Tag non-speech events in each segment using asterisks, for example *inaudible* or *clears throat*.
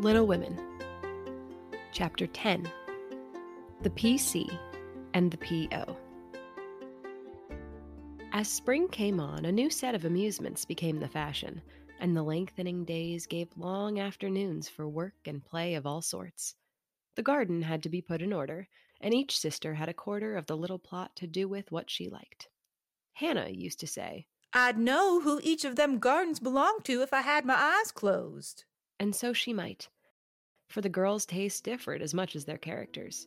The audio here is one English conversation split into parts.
Little Women, Chapter 10 The PC and the PO. As spring came on, a new set of amusements became the fashion, and the lengthening days gave long afternoons for work and play of all sorts. The garden had to be put in order, and each sister had a quarter of the little plot to do with what she liked. Hannah used to say, I'd know who each of them gardens belonged to if I had my eyes closed. and so she might, for the girls' tastes differed as much as their characters.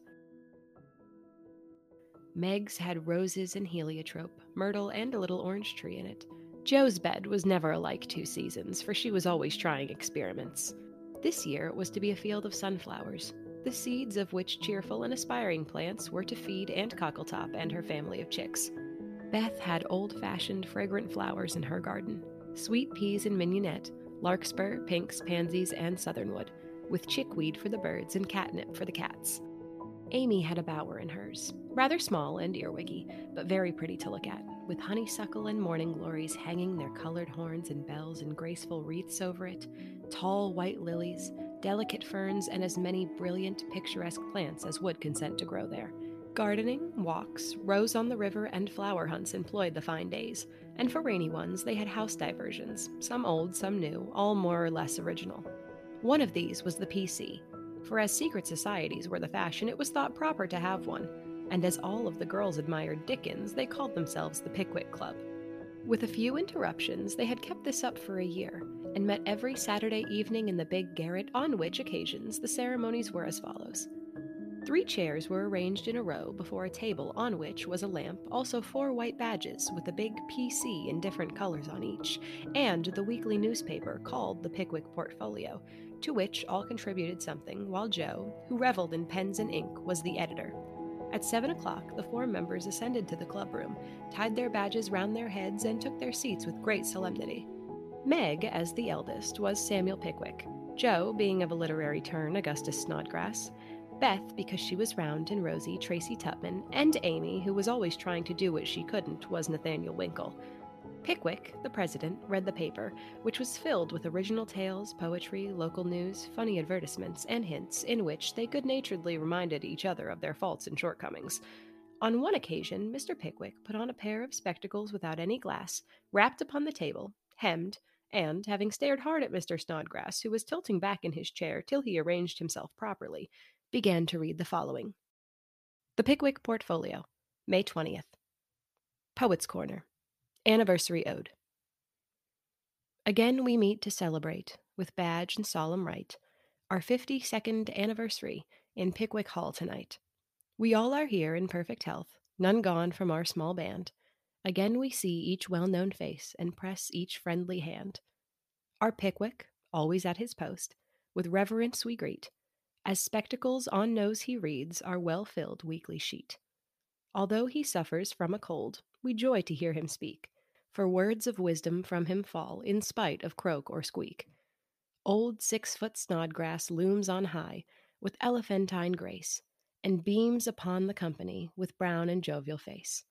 Meg's had roses and heliotrope, myrtle, and a little orange tree in it. Jo's bed was never alike two seasons, for she was always trying experiments. This year was to be a field of sunflowers, the seeds of which cheerful and aspiring plants were to feed Aunt Cockletop and her family of chicks. Beth had old fashioned, fragrant flowers in her garden sweet peas and mignonette, larkspur, pinks, pansies, and southernwood, with chickweed for the birds and catnip for the cats. Amy had a bower in hers, rather small and earwiggy, but very pretty to look at, with honeysuckle and morning glories hanging their colored horns and bells in graceful wreaths over it, tall white lilies, delicate ferns, and as many brilliant, picturesque plants as would consent to grow there. Gardening, walks, rows on the river, and flower hunts employed the fine days, and for rainy ones they had house diversions, some old, some new, all more or less original. One of these was the PC, for as secret societies were the fashion, it was thought proper to have one, and as all of the girls admired Dickens, they called themselves the Pickwick Club. With a few interruptions, they had kept this up for a year, and met every Saturday evening in the big garret, on which occasions the ceremonies were as follows. Three chairs were arranged in a row before a table on which was a lamp, also four white badges with a big PC in different colors on each, and the weekly newspaper called the Pickwick Portfolio, to which all contributed something, while Jo, who reveled in pens and ink, was the editor. At seven o'clock, the four members ascended to the clubroom, tied their badges round their heads, and took their seats with great solemnity. Meg, as the eldest, was Samuel Pickwick, Jo, being of a literary turn, Augustus Snodgrass, Beth, because she was round and rosy, Tracy Tupman, and Amy, who was always trying to do what she couldn't, was Nathaniel Winkle. Pickwick, the president, read the paper, which was filled with original tales, poetry, local news, funny advertisements, and hints in which they good naturedly reminded each other of their faults and shortcomings. On one occasion, Mr. Pickwick put on a pair of spectacles without any glass, rapped upon the table, hemmed, and, having stared hard at Mr. Snodgrass, who was tilting back in his chair till he arranged himself properly, began to read the following The Pickwick Portfolio, May 20th. Poet's Corner. Anniversary Ode. Again we meet to celebrate, with badge and solemn rite, our fifty second anniversary in Pickwick Hall tonight. We all are here in perfect health, none gone from our small band. Again we see each well known face and press each friendly hand. Our Pickwick, always at his post, with reverence we greet, as spectacles on nose he reads our well filled weekly sheet. Although he suffers from a cold, we joy to hear him speak, for words of wisdom from him fall in spite of croak or squeak. Old six foot Snodgrass looms on high with elephantine grace, and beams upon the company with brown and jovial face.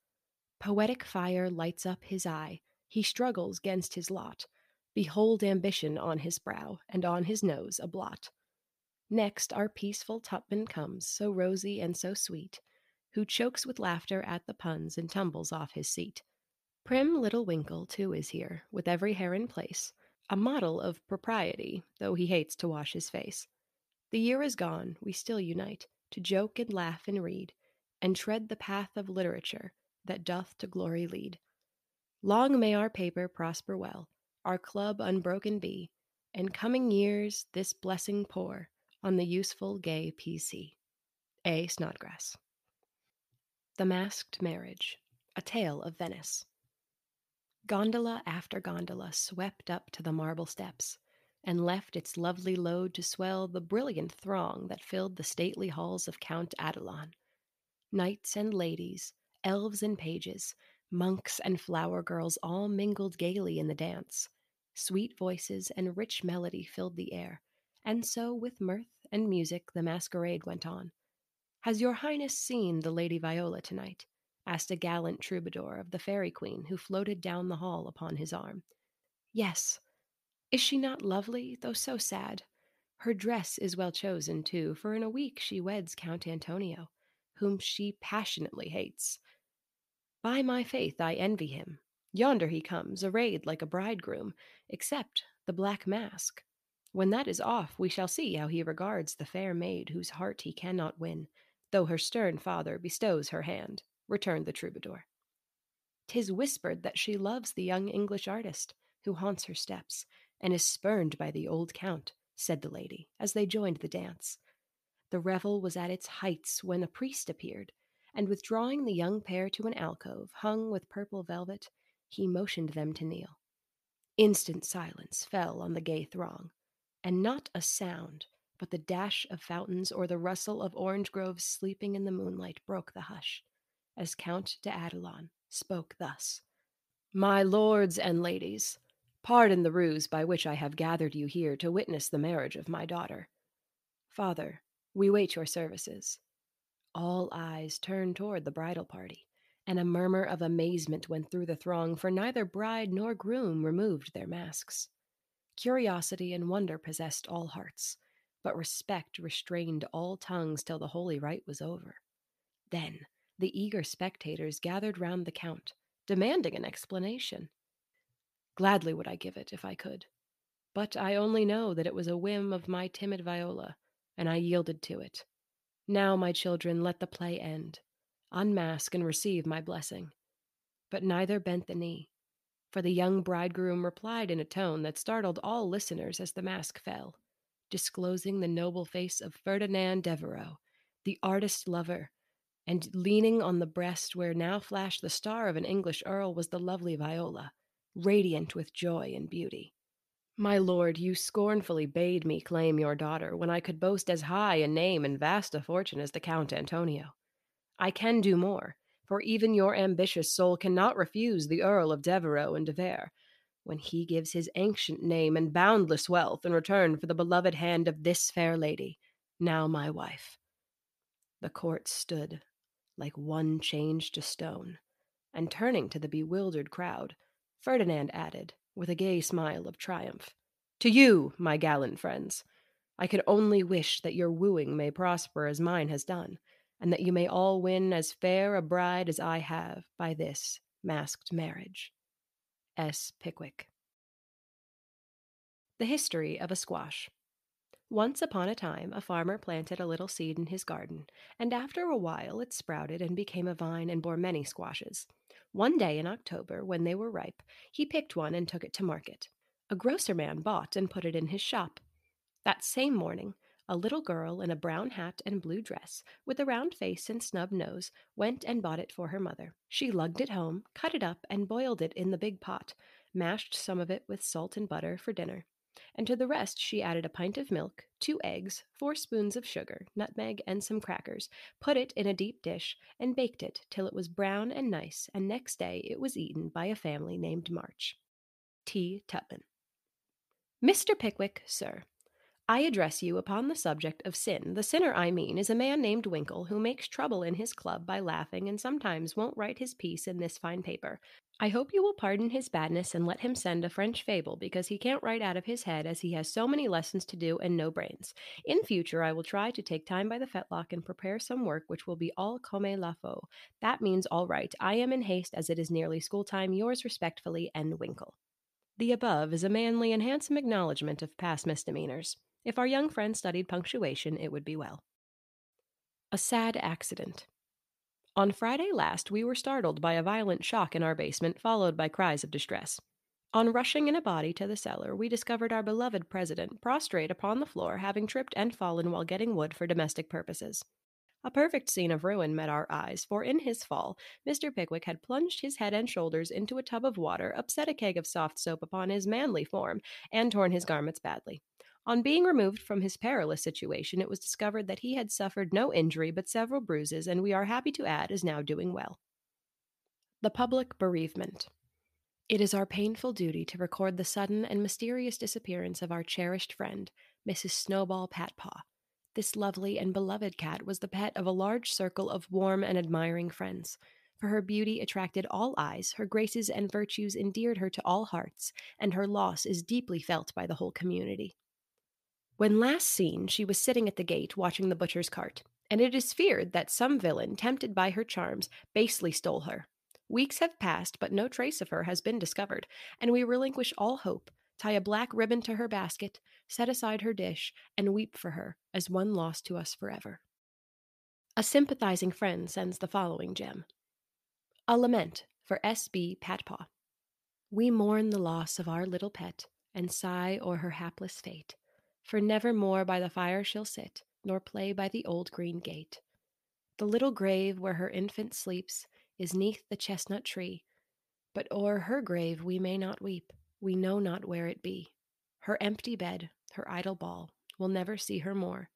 Poetic fire lights up his eye, he struggles gainst his lot. Behold ambition on his brow, and on his nose a blot. Next, our peaceful Tupman comes, so rosy and so sweet, who chokes with laughter at the puns and tumbles off his seat. Prim little Winkle, too, is here, with every hair in place, a model of propriety, though he hates to wash his face. The year is gone, we still unite, to joke and laugh and read, and tread the path of literature that doth to glory lead. Long may our paper prosper well, our club unbroken be, and coming years this blessing pour on the useful gay PC. A. Snodgrass. The Masked Marriage A Tale of Venice. Gondola after gondola swept up to the marble steps and left its lovely load to swell the brilliant throng that filled the stately halls of Count Adelon. Knights and ladies, elves and pages, monks and flower girls all mingled gaily in the dance. Sweet voices and rich melody filled the air, and so with mirth and music the masquerade went on. Has your highness seen the Lady Viola tonight? Asked a gallant troubadour of the fairy queen who floated down the hall upon his arm. Yes. Is she not lovely, though so sad? Her dress is well chosen, too, for in a week she weds Count Antonio, whom she passionately hates. By my faith, I envy him. Yonder he comes, arrayed like a bridegroom, except the black mask. When that is off, we shall see how he regards the fair maid whose heart he cannot win, though her stern father bestows her hand, returned the troubadour. Tis whispered that she loves the young English artist, who haunts her steps, and is spurned by the old count, said the lady, as they joined the dance. The revel was at its heights when a priest appeared, and withdrawing the young pair to an alcove hung with purple velvet, he motioned them to kneel. Instant silence fell on the gay throng, and not a sound but the dash of fountains or the rustle of orange groves sleeping in the moonlight broke the hush, as Count de Adelon spoke thus My lords and ladies, pardon the ruse by which I have gathered you here to witness the marriage of my daughter. Father, we wait your services. All eyes turned toward the bridal party, and a murmur of amazement went through the throng, for neither bride nor groom removed their masks. Curiosity and wonder possessed all hearts, but respect restrained all tongues till the holy rite was over. Then the eager spectators gathered round the Count, demanding an explanation. Gladly would I give it, if I could. But I only know that it was a whim of my timid Viola, and I yielded to it. Now, my children, let the play end. Unmask and receive my blessing. But neither bent the knee, for the young bridegroom replied in a tone that startled all listeners as the mask fell, disclosing the noble face of Ferdinand Devereux, the artist lover, and leaning on the breast where now flashed the star of an English earl was the lovely Viola, radiant with joy and beauty. My lord, you scornfully bade me claim your daughter when I could boast as high a name and vast a fortune as the Count Antonio. I can do more, for even your ambitious soul cannot refuse the Earl of Devereux and de Vere, when he gives his ancient name and boundless wealth in return for the beloved hand of this fair lady, now my wife. The court stood like one changed to stone, and turning to the bewildered crowd, Ferdinand added, with a gay smile of triumph, To you, my gallant friends, I could only wish that your wooing may prosper as mine has done, and that you may all win as fair a bride as I have by this masked marriage. S. Pickwick. The History of a Squash. Once upon a time, a farmer planted a little seed in his garden, and after a while it sprouted and became a vine and bore many squashes. One day in October, when they were ripe, he picked one and took it to market. A grocer man bought and put it in his shop. That same morning, a little girl in a brown hat and blue dress, with a round face and snub nose, went and bought it for her mother. She lugged it home, cut it up, and boiled it in the big pot, mashed some of it with salt and butter for dinner and to the rest she added a pint of milk, two eggs, four spoons of sugar, nutmeg, and some crackers, put it in a deep dish, and baked it till it was brown and nice, and next day it was eaten by a family named March. T. Tupman. Mr. Pickwick, sir, I address you upon the subject of sin. The sinner I mean is a man named Winkle who makes trouble in his club by laughing and sometimes won't write his piece in this fine paper. I hope you will pardon his badness and let him send a French fable because he can't write out of his head as he has so many lessons to do and no brains. In future, I will try to take time by the fetlock and prepare some work which will be all comme la faut. That means all right. I am in haste as it is nearly school time. Yours respectfully, N. Winkle. The above is a manly and handsome acknowledgment of past misdemeanors. If our young friend studied punctuation, it would be well. A sad accident. On Friday last, we were startled by a violent shock in our basement, followed by cries of distress. On rushing in a body to the cellar, we discovered our beloved president prostrate upon the floor, having tripped and fallen while getting wood for domestic purposes. A perfect scene of ruin met our eyes, for in his fall, Mr. Pickwick had plunged his head and shoulders into a tub of water, upset a keg of soft soap upon his manly form, and torn his garments badly. On being removed from his perilous situation, it was discovered that he had suffered no injury but several bruises, and we are happy to add is now doing well. The Public Bereavement. It is our painful duty to record the sudden and mysterious disappearance of our cherished friend, Mrs. Snowball Patpaw. This lovely and beloved cat was the pet of a large circle of warm and admiring friends. For her beauty attracted all eyes, her graces and virtues endeared her to all hearts, and her loss is deeply felt by the whole community. When last seen, she was sitting at the gate watching the butcher's cart, and it is feared that some villain, tempted by her charms, basely stole her. Weeks have passed, but no trace of her has been discovered, and we relinquish all hope, tie a black ribbon to her basket, set aside her dish, and weep for her as one lost to us forever. A sympathizing friend sends the following gem A lament for S.B. Patpaw. We mourn the loss of our little pet, and sigh o'er her hapless fate, for never more by the fire she'll sit, nor play by the old green gate. The little grave where her infant sleeps is neath the chestnut tree, but o'er her grave we may not weep, we know not where it be. Her empty bed, her idle ball, will never see her more.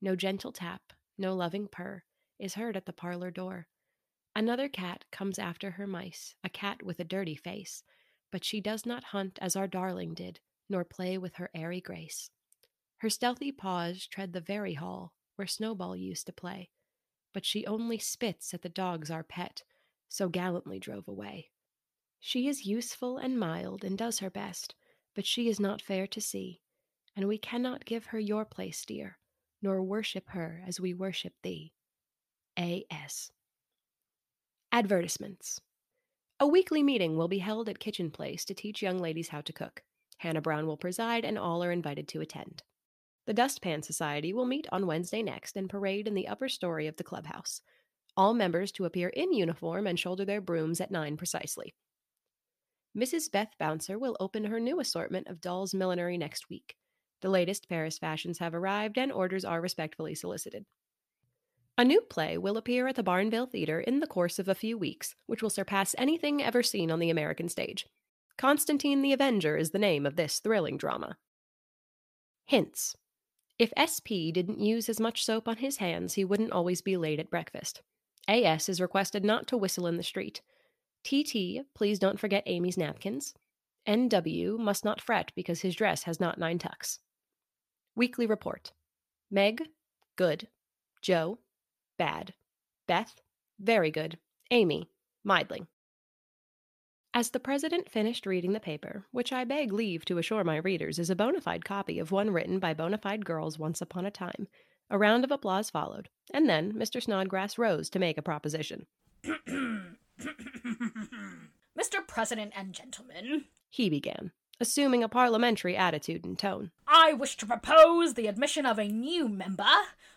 No gentle tap, no loving purr, is heard at the parlor door. Another cat comes after her mice, a cat with a dirty face, but she does not hunt as our darling did, nor play with her airy grace. Her stealthy paws tread the very hall where Snowball used to play, but she only spits at the dogs our pet so gallantly drove away. She is useful and mild and does her best, but she is not fair to see, and we cannot give her your place, dear, nor worship her as we worship thee. A.S. Advertisements. A weekly meeting will be held at Kitchen Place to teach young ladies how to cook. Hannah Brown will preside, and all are invited to attend. The Dustpan Society will meet on Wednesday next and parade in the upper story of the clubhouse. All members to appear in uniform and shoulder their brooms at 9 precisely. Mrs. Beth Bouncer will open her new assortment of dolls' millinery next week. The latest Paris fashions have arrived and orders are respectfully solicited. A new play will appear at the Barnville Theater in the course of a few weeks, which will surpass anything ever seen on the American stage. Constantine the Avenger is the name of this thrilling drama. Hints If SP didn't use as much soap on his hands, he wouldn't always be late at breakfast. AS is requested not to whistle in the street. TT, please don't forget Amy's napkins. NW must not fret because his dress has not nine tucks. Weekly report Meg, good. Jo, bad. Beth, very good. Amy, middling. As the president finished reading the paper, which I beg leave to assure my readers is a bona fide copy of one written by bona fide girls once upon a time, a round of applause followed, and then Mr. Snodgrass rose to make a proposition. *coughs* Mr. President and gentlemen, He began, assuming a parliamentary attitude and tone. I wish to propose the admission of a new member,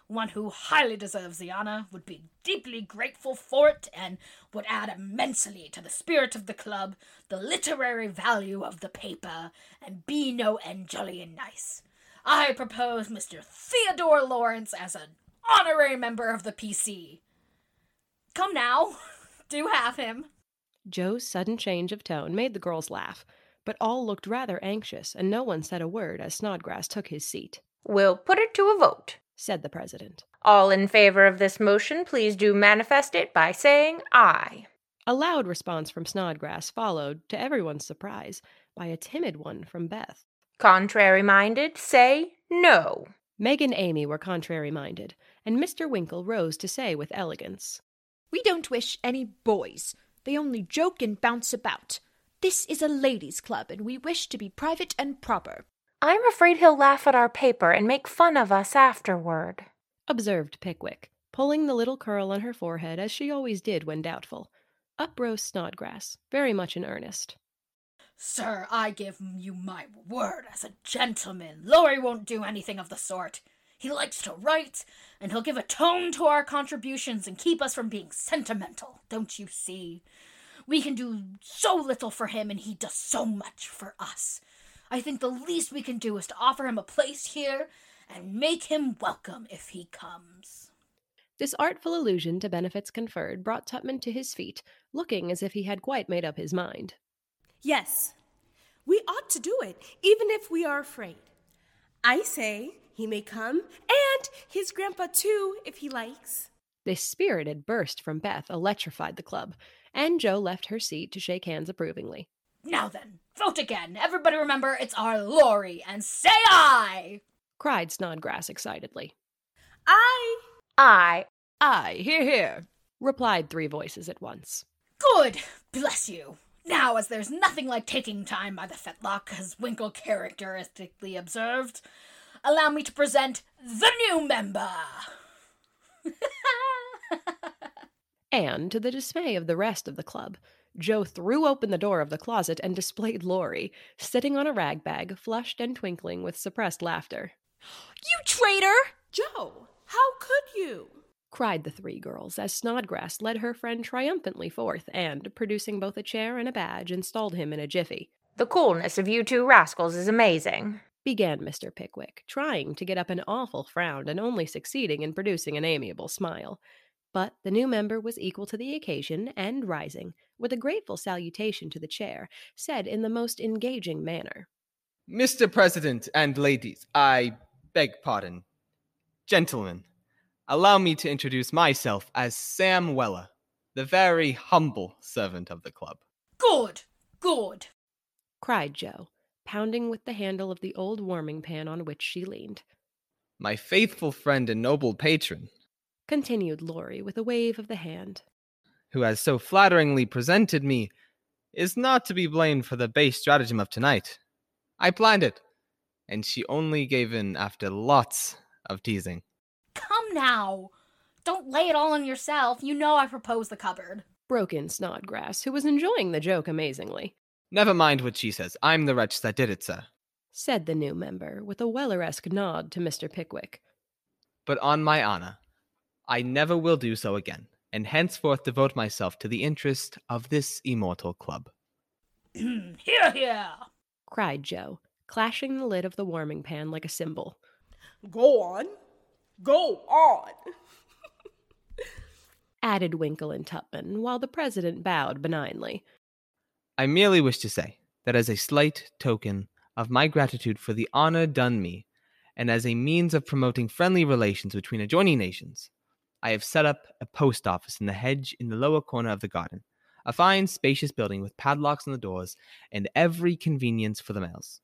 one who highly deserves the honor, would be deeply grateful for it, and would add immensely to the spirit of the club, the literary value of the paper, and be no end jolly and nice. I propose Mr. Theodore Lawrence as an honorary member of the PC. Come now, *laughs* do have him. Jo's sudden change of tone made the girls laugh, but all looked rather anxious, and no one said a word as Snodgrass took his seat. We'll put it to a vote. Said the president. All in favor of this motion, please do manifest it by saying aye. A loud response from Snodgrass followed, to everyone's surprise, by a timid one from Beth. Contrary minded, say no. Meg and Amy were contrary minded, and Mr. Winkle rose to say with elegance, We don't wish any boys. They only joke and bounce about. This is a ladies' club, and we wish to be private and proper. I'm afraid he'll laugh at our paper and make fun of us afterward. observed Pickwick, pulling the little curl on her forehead as she always did when doubtful. Up rose Snodgrass, very much in earnest. Sir, I give you my word as a gentleman. Laurie won't do anything of the sort. He likes to write, and he'll give a tone to our contributions and keep us from being sentimental, don't you see? We can do so little for him, and he does so much for us. I think the least we can do is to offer him a place here and make him welcome if he comes. This artful allusion to benefits conferred brought Tupman to his feet, looking as if he had quite made up his mind. Yes, we ought to do it, even if we are afraid. I say he may come, and his grandpa too, if he likes. This spirited burst from Beth electrified the club, and Jo left her seat to shake hands approvingly. Now then, vote again. Everybody remember it's our Laurie, and say aye! cried Snodgrass excitedly. Aye. I. Aye, hear, hear. Replied three voices at once. Good! Bless you! Now, as there's nothing like taking time by the fetlock, as Winkle characteristically observed, allow me to present the new member! *laughs* And, to the dismay of the rest of the club, Jo threw open the door of the closet and displayed Laurie, sitting on a rag bag, flushed and twinkling with suppressed laughter. *gasps* You traitor! Jo, how could you? cried the three girls as Snodgrass led her friend triumphantly forth and, producing both a chair and a badge, installed him in a jiffy. The coolness of you two rascals is amazing. Began Mr. Pickwick, trying to get up an awful frown and only succeeding in producing an amiable smile. But the new member was equal to the occasion and, rising, with a grateful salutation to the chair, said in the most engaging manner, Mr. President and ladies, I beg pardon. Gentlemen, allow me to introduce myself as Sam Weller, the very humble servant of the club. Good! Good! cried Jo, pounding with the handle of the old warming pan on which she leaned. My faithful friend and noble patron, Continued Laurie with a wave of the hand. Who has so flatteringly presented me, is not to be blamed for the base stratagem of tonight. I planned it, and she only gave in after lots of teasing. Come now! Don't lay it all on yourself. You know I proposed the cupboard. Broke in Snodgrass, who was enjoying the joke amazingly. Never mind what she says. I'm the wretch that did it, sir. Said the new member, with a Weller-esque nod to Mr. Pickwick. But on my honor, I never will do so again, and henceforth devote myself to the interest of this immortal club. *clears throat* hear, hear! cried Jo, clashing the lid of the warming pan like a cymbal. Go on. Go on. *laughs* Added Winkle and Tupman, while the president bowed benignly. I merely wish to say that as a slight token of my gratitude for the honor done me, and as a means of promoting friendly relations between adjoining nations, I have set up a post office in the hedge in the lower corner of the garden, a fine, spacious building with padlocks on the doors and every convenience for the mails.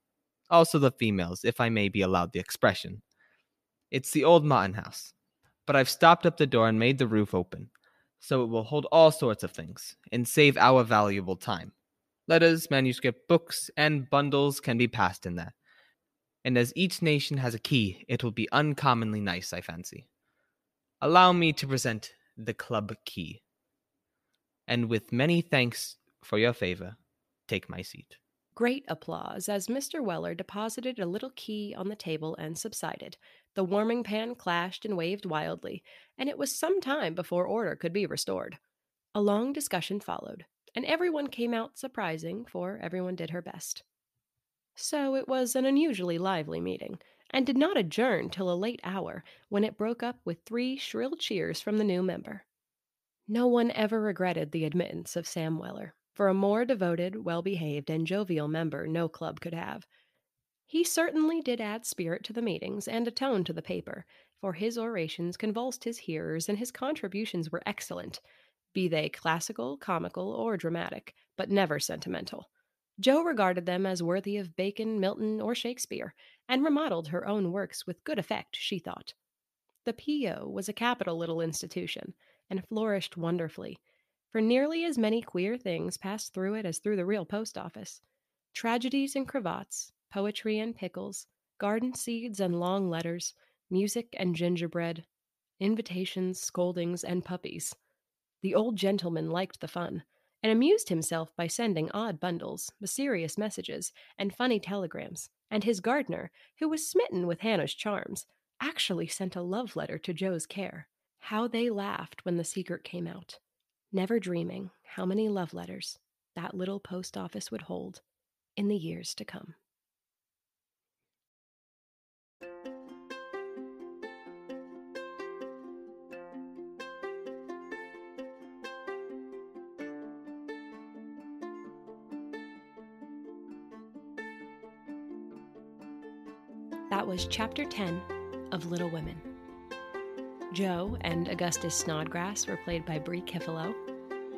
Also the females, if I may be allowed the expression. It's the old Martin house, but I've stopped up the door and made the roof open, so it will hold all sorts of things and save our valuable time. Letters, manuscript, books, and bundles can be passed in there. And as each nation has a key, it will be uncommonly nice, I fancy. Allow me to present the club key. And with many thanks for your favor, take my seat. Great applause as Mr. Weller deposited a little key on the table and subsided. The warming pan clashed and waved wildly, and it was some time before order could be restored. A long discussion followed, and everyone came out surprising, for everyone did her best. So it was an unusually lively meeting, and did not adjourn till a late hour, when it broke up with three shrill cheers from the new member. No one ever regretted the admittance of Sam Weller, for a more devoted, well behaved, and jovial member no club could have. He certainly did add spirit to the meetings and a tone to the paper, for his orations convulsed his hearers and his contributions were excellent, be they classical, comical, or dramatic, but never sentimental. Jo regarded them as worthy of Bacon, Milton, or Shakespeare, and remodeled her own works with good effect, she thought. The P.O. was a capital little institution, and flourished wonderfully, for nearly as many queer things passed through it as through the real post office. Tragedies and cravats, poetry and pickles, garden seeds and long letters, music and gingerbread, invitations, scoldings, and puppies. The old gentleman liked the fun, and amused himself by sending odd bundles, mysterious messages, and funny telegrams, and his gardener, who was smitten with Hannah's charms, actually sent a love letter to Jo's care. How they laughed when the secret came out, never dreaming how many love letters that little post office would hold in the years to come. Was chapter 10 of Little Women. Jo and Augustus Snodgrass were played by Bry Kifolo.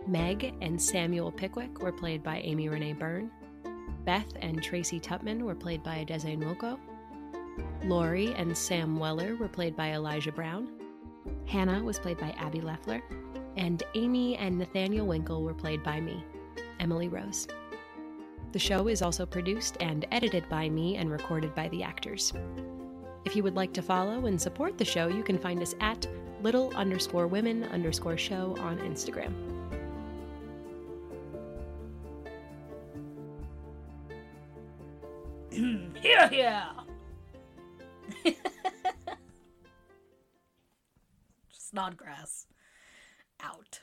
Meg and Samuel Pickwick were played by Amy Rene Byrne. Beth and Tracy Tupman were played by Adaeze Nwoko. Laurie and Sam Weller were played by Elijah Brown. Hannah was played by Abby Leffler. And Amy and Nathaniel Winkle were played by me, Emaley Rose. The show is also produced and edited by me and recorded by the actors. If you would like to follow and support the show, you can find us at little underscore women underscore show on Instagram. Hear, hear. Snodgrass. Out.